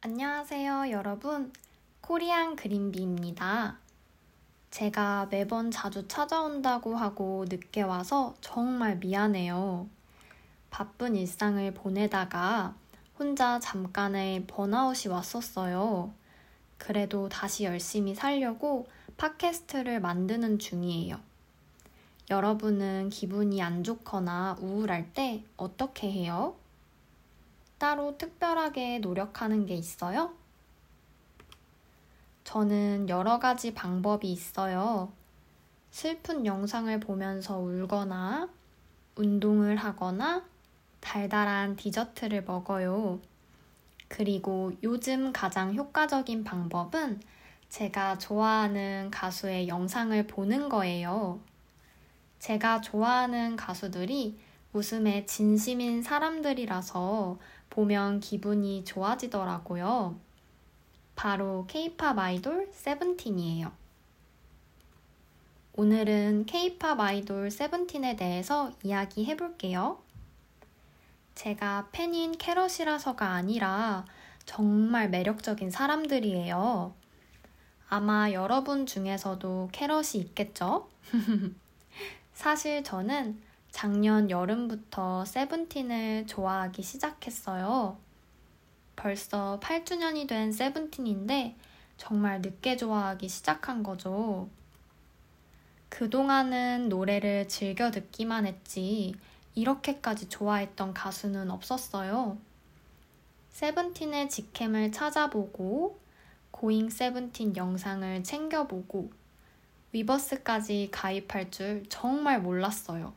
안녕하세요, 여러분. 코리안 그린비입니다. 제가 매번 자주 찾아온다고 하고 늦게 와서 정말 미안해요. 바쁜 일상을 보내다가 혼자 잠깐의 번아웃이 왔었어요. 그래도 다시 열심히 살려고 팟캐스트를 만드는 중이에요. 여러분은 기분이 안 좋거나 우울할 때 어떻게 해요? 따로 특별하게 노력하는 게 있어요? 저는 여러 가지 방법이 있어요. 슬픈 영상을 보면서 울거나, 운동을 하거나, 달달한 디저트를 먹어요. 그리고 요즘 가장 효과적인 방법은 제가 좋아하는 가수의 영상을 보는 거예요. 제가 좋아하는 가수들이 웃음에 진심인 사람들이라서 보면 기분이 좋아지더라고요. 바로 케이팝 아이돌 세븐틴이에요. 오늘은 케이팝 아이돌 세븐틴에 대해서 이야기해 볼게요. 제가 팬인 캐럿이라서가 아니라 정말 매력적인 사람들이에요. 아마 여러분 중에서도 캐럿이 있겠죠? 사실 저는 작년 여름부터 세븐틴을 좋아하기 시작했어요. 벌써 8주년이 된 세븐틴인데 정말 늦게 좋아하기 시작한 거죠. 그동안은 노래를 즐겨 듣기만 했지 이렇게까지 좋아했던 가수는 없었어요. 세븐틴의 직캠을 찾아보고 고잉 세븐틴 영상을 챙겨보고 위버스까지 가입할 줄 정말 몰랐어요.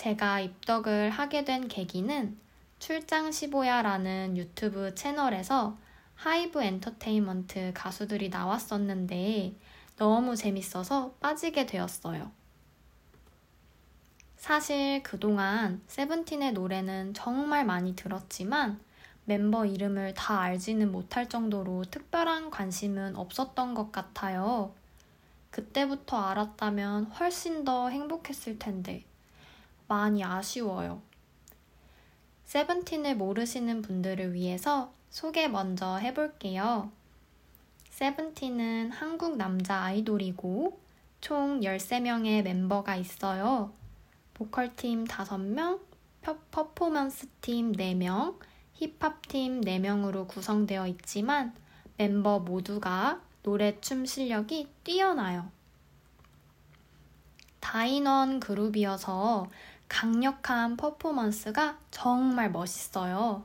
제가 입덕을 하게 된 계기는 출장 15야라는 유튜브 채널에서 하이브 엔터테인먼트 가수들이 나왔었는데 너무 재밌어서 빠지게 되었어요. 사실 그동안 세븐틴의 노래는 정말 많이 들었지만 멤버 이름을 다 알지는 못할 정도로 특별한 관심은 없었던 것 같아요. 그때부터 알았다면 훨씬 더 행복했을 텐데. 많이 아쉬워요. 세븐틴을 모르시는 분들을 위해서 소개 먼저 해볼게요. 세븐틴은 한국 남자 아이돌이고 총 13명의 멤버가 있어요. 보컬팀 5명, 퍼포먼스팀 4명, 힙합팀 4명으로 구성되어 있지만 멤버 모두가 노래, 춤 실력이 뛰어나요. 다인원 그룹이어서 강력한 퍼포먼스가 정말 멋있어요.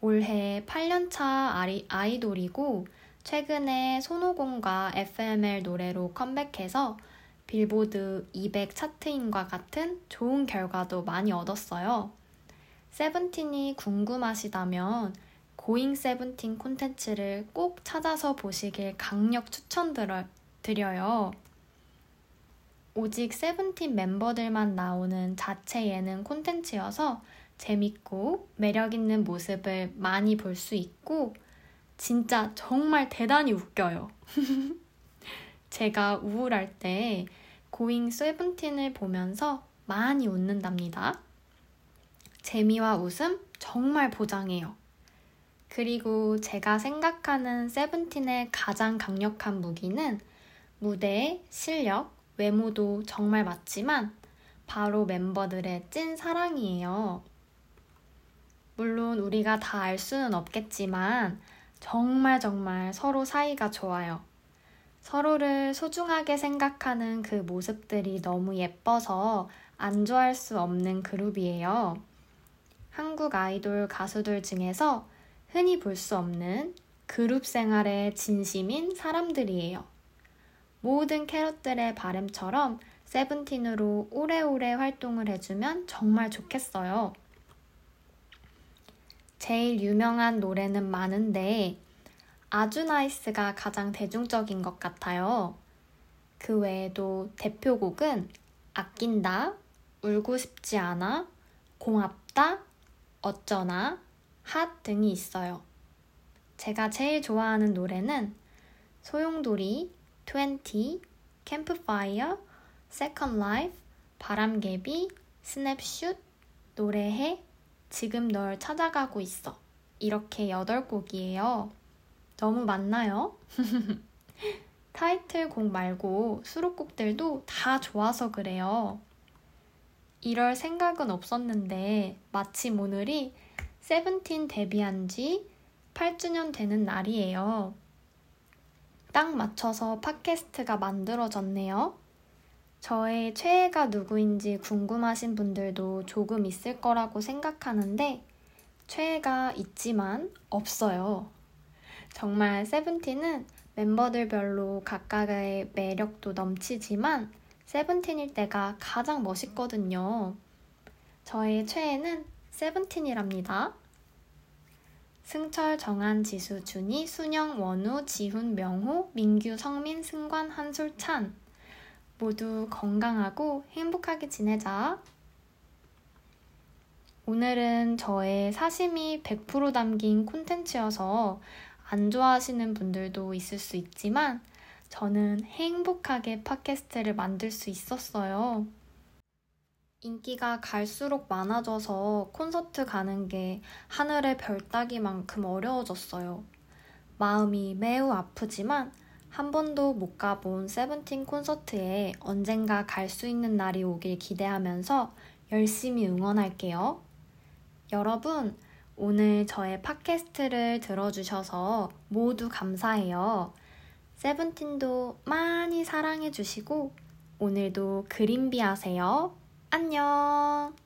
올해 8년차 아이돌이고 최근에 손오공과 FML 노래로 컴백해서 빌보드 200 차트인과 같은 좋은 결과도 많이 얻었어요. 세븐틴이 궁금하시다면 고잉 세븐틴 콘텐츠를 꼭 찾아서 보시길 강력 추천드려요. 오직 세븐틴 멤버들만 나오는 자체 예능 콘텐츠여서 재밌고 매력있는 모습을 많이 볼 수 있고 진짜 정말 대단히 웃겨요. 제가 우울할 때 고잉 세븐틴을 보면서 많이 웃는답니다. 재미와 웃음 정말 보장해요. 그리고 제가 생각하는 세븐틴의 가장 강력한 무기는 무대, 실력, 외모도 정말 맞지만 바로 멤버들의 찐 사랑이에요. 물론 우리가 다 알 수는 없겠지만 정말 정말 서로 사이가 좋아요. 서로를 소중하게 생각하는 그 모습들이 너무 예뻐서 안 좋아할 수 없는 그룹이에요. 한국 아이돌 가수들 중에서 흔히 볼 수 없는 그룹 생활에 진심인 사람들이에요. 모든 캐럿들의 바램처럼 세븐틴으로 오래오래 활동을 해주면 정말 좋겠어요. 제일 유명한 노래는 많은데 아주 NICE가 가장 대중적인 것 같아요. 그 외에도 대표곡은 아낀다, 울고 싶지 않아, 고맙다, 어쩌나, HOT 등이 있어요. 제가 제일 좋아하는 노래는 소용돌이, 20, 캠프파이어, Second Life, 바람개비, Snap Shoot, 노래해, 지금 널 찾아가고 있어. 이렇게 8곡이에요. 너무 많나요? 타이틀곡 말고 수록곡들도 다 좋아서 그래요. 이럴 생각은 없었는데 마침 오늘이 세븐틴 데뷔한 지 8주년 되는 날이에요. 딱 맞춰서 팟캐스트가 만들어졌네요. 저의 최애가 누구인지 궁금하신 분들도 조금 있을 거라고 생각하는데 최애가 있지만 없어요. 정말 세븐틴은 멤버들별로 각각의 매력도 넘치지만 세븐틴일 때가 가장 멋있거든요. 저의 최애는 세븐틴이랍니다. 승철, 정한, 지수, 준이, 순영, 원우, 지훈, 명호, 민규, 성민, 승관, 한솔, 찬. 모두 건강하고 행복하게 지내자. 오늘은 저의 사심이 100% 담긴 콘텐츠여서 안 좋아하시는 분들도 있을 수 있지만 저는 행복하게 팟캐스트를 만들 수 있었어요. 인기가 갈수록 많아져서 콘서트 가는 게 하늘의 별 따기만큼 어려워졌어요. 마음이 매우 아프지만 한 번도 못 가본 세븐틴 콘서트에 언젠가 갈 수 있는 날이 오길 기대하면서 열심히 응원할게요. 여러분, 오늘 저의 팟캐스트를 들어주셔서 모두 감사해요. 세븐틴도 많이 사랑해주시고, 오늘도 그린비 하세요. 안녕!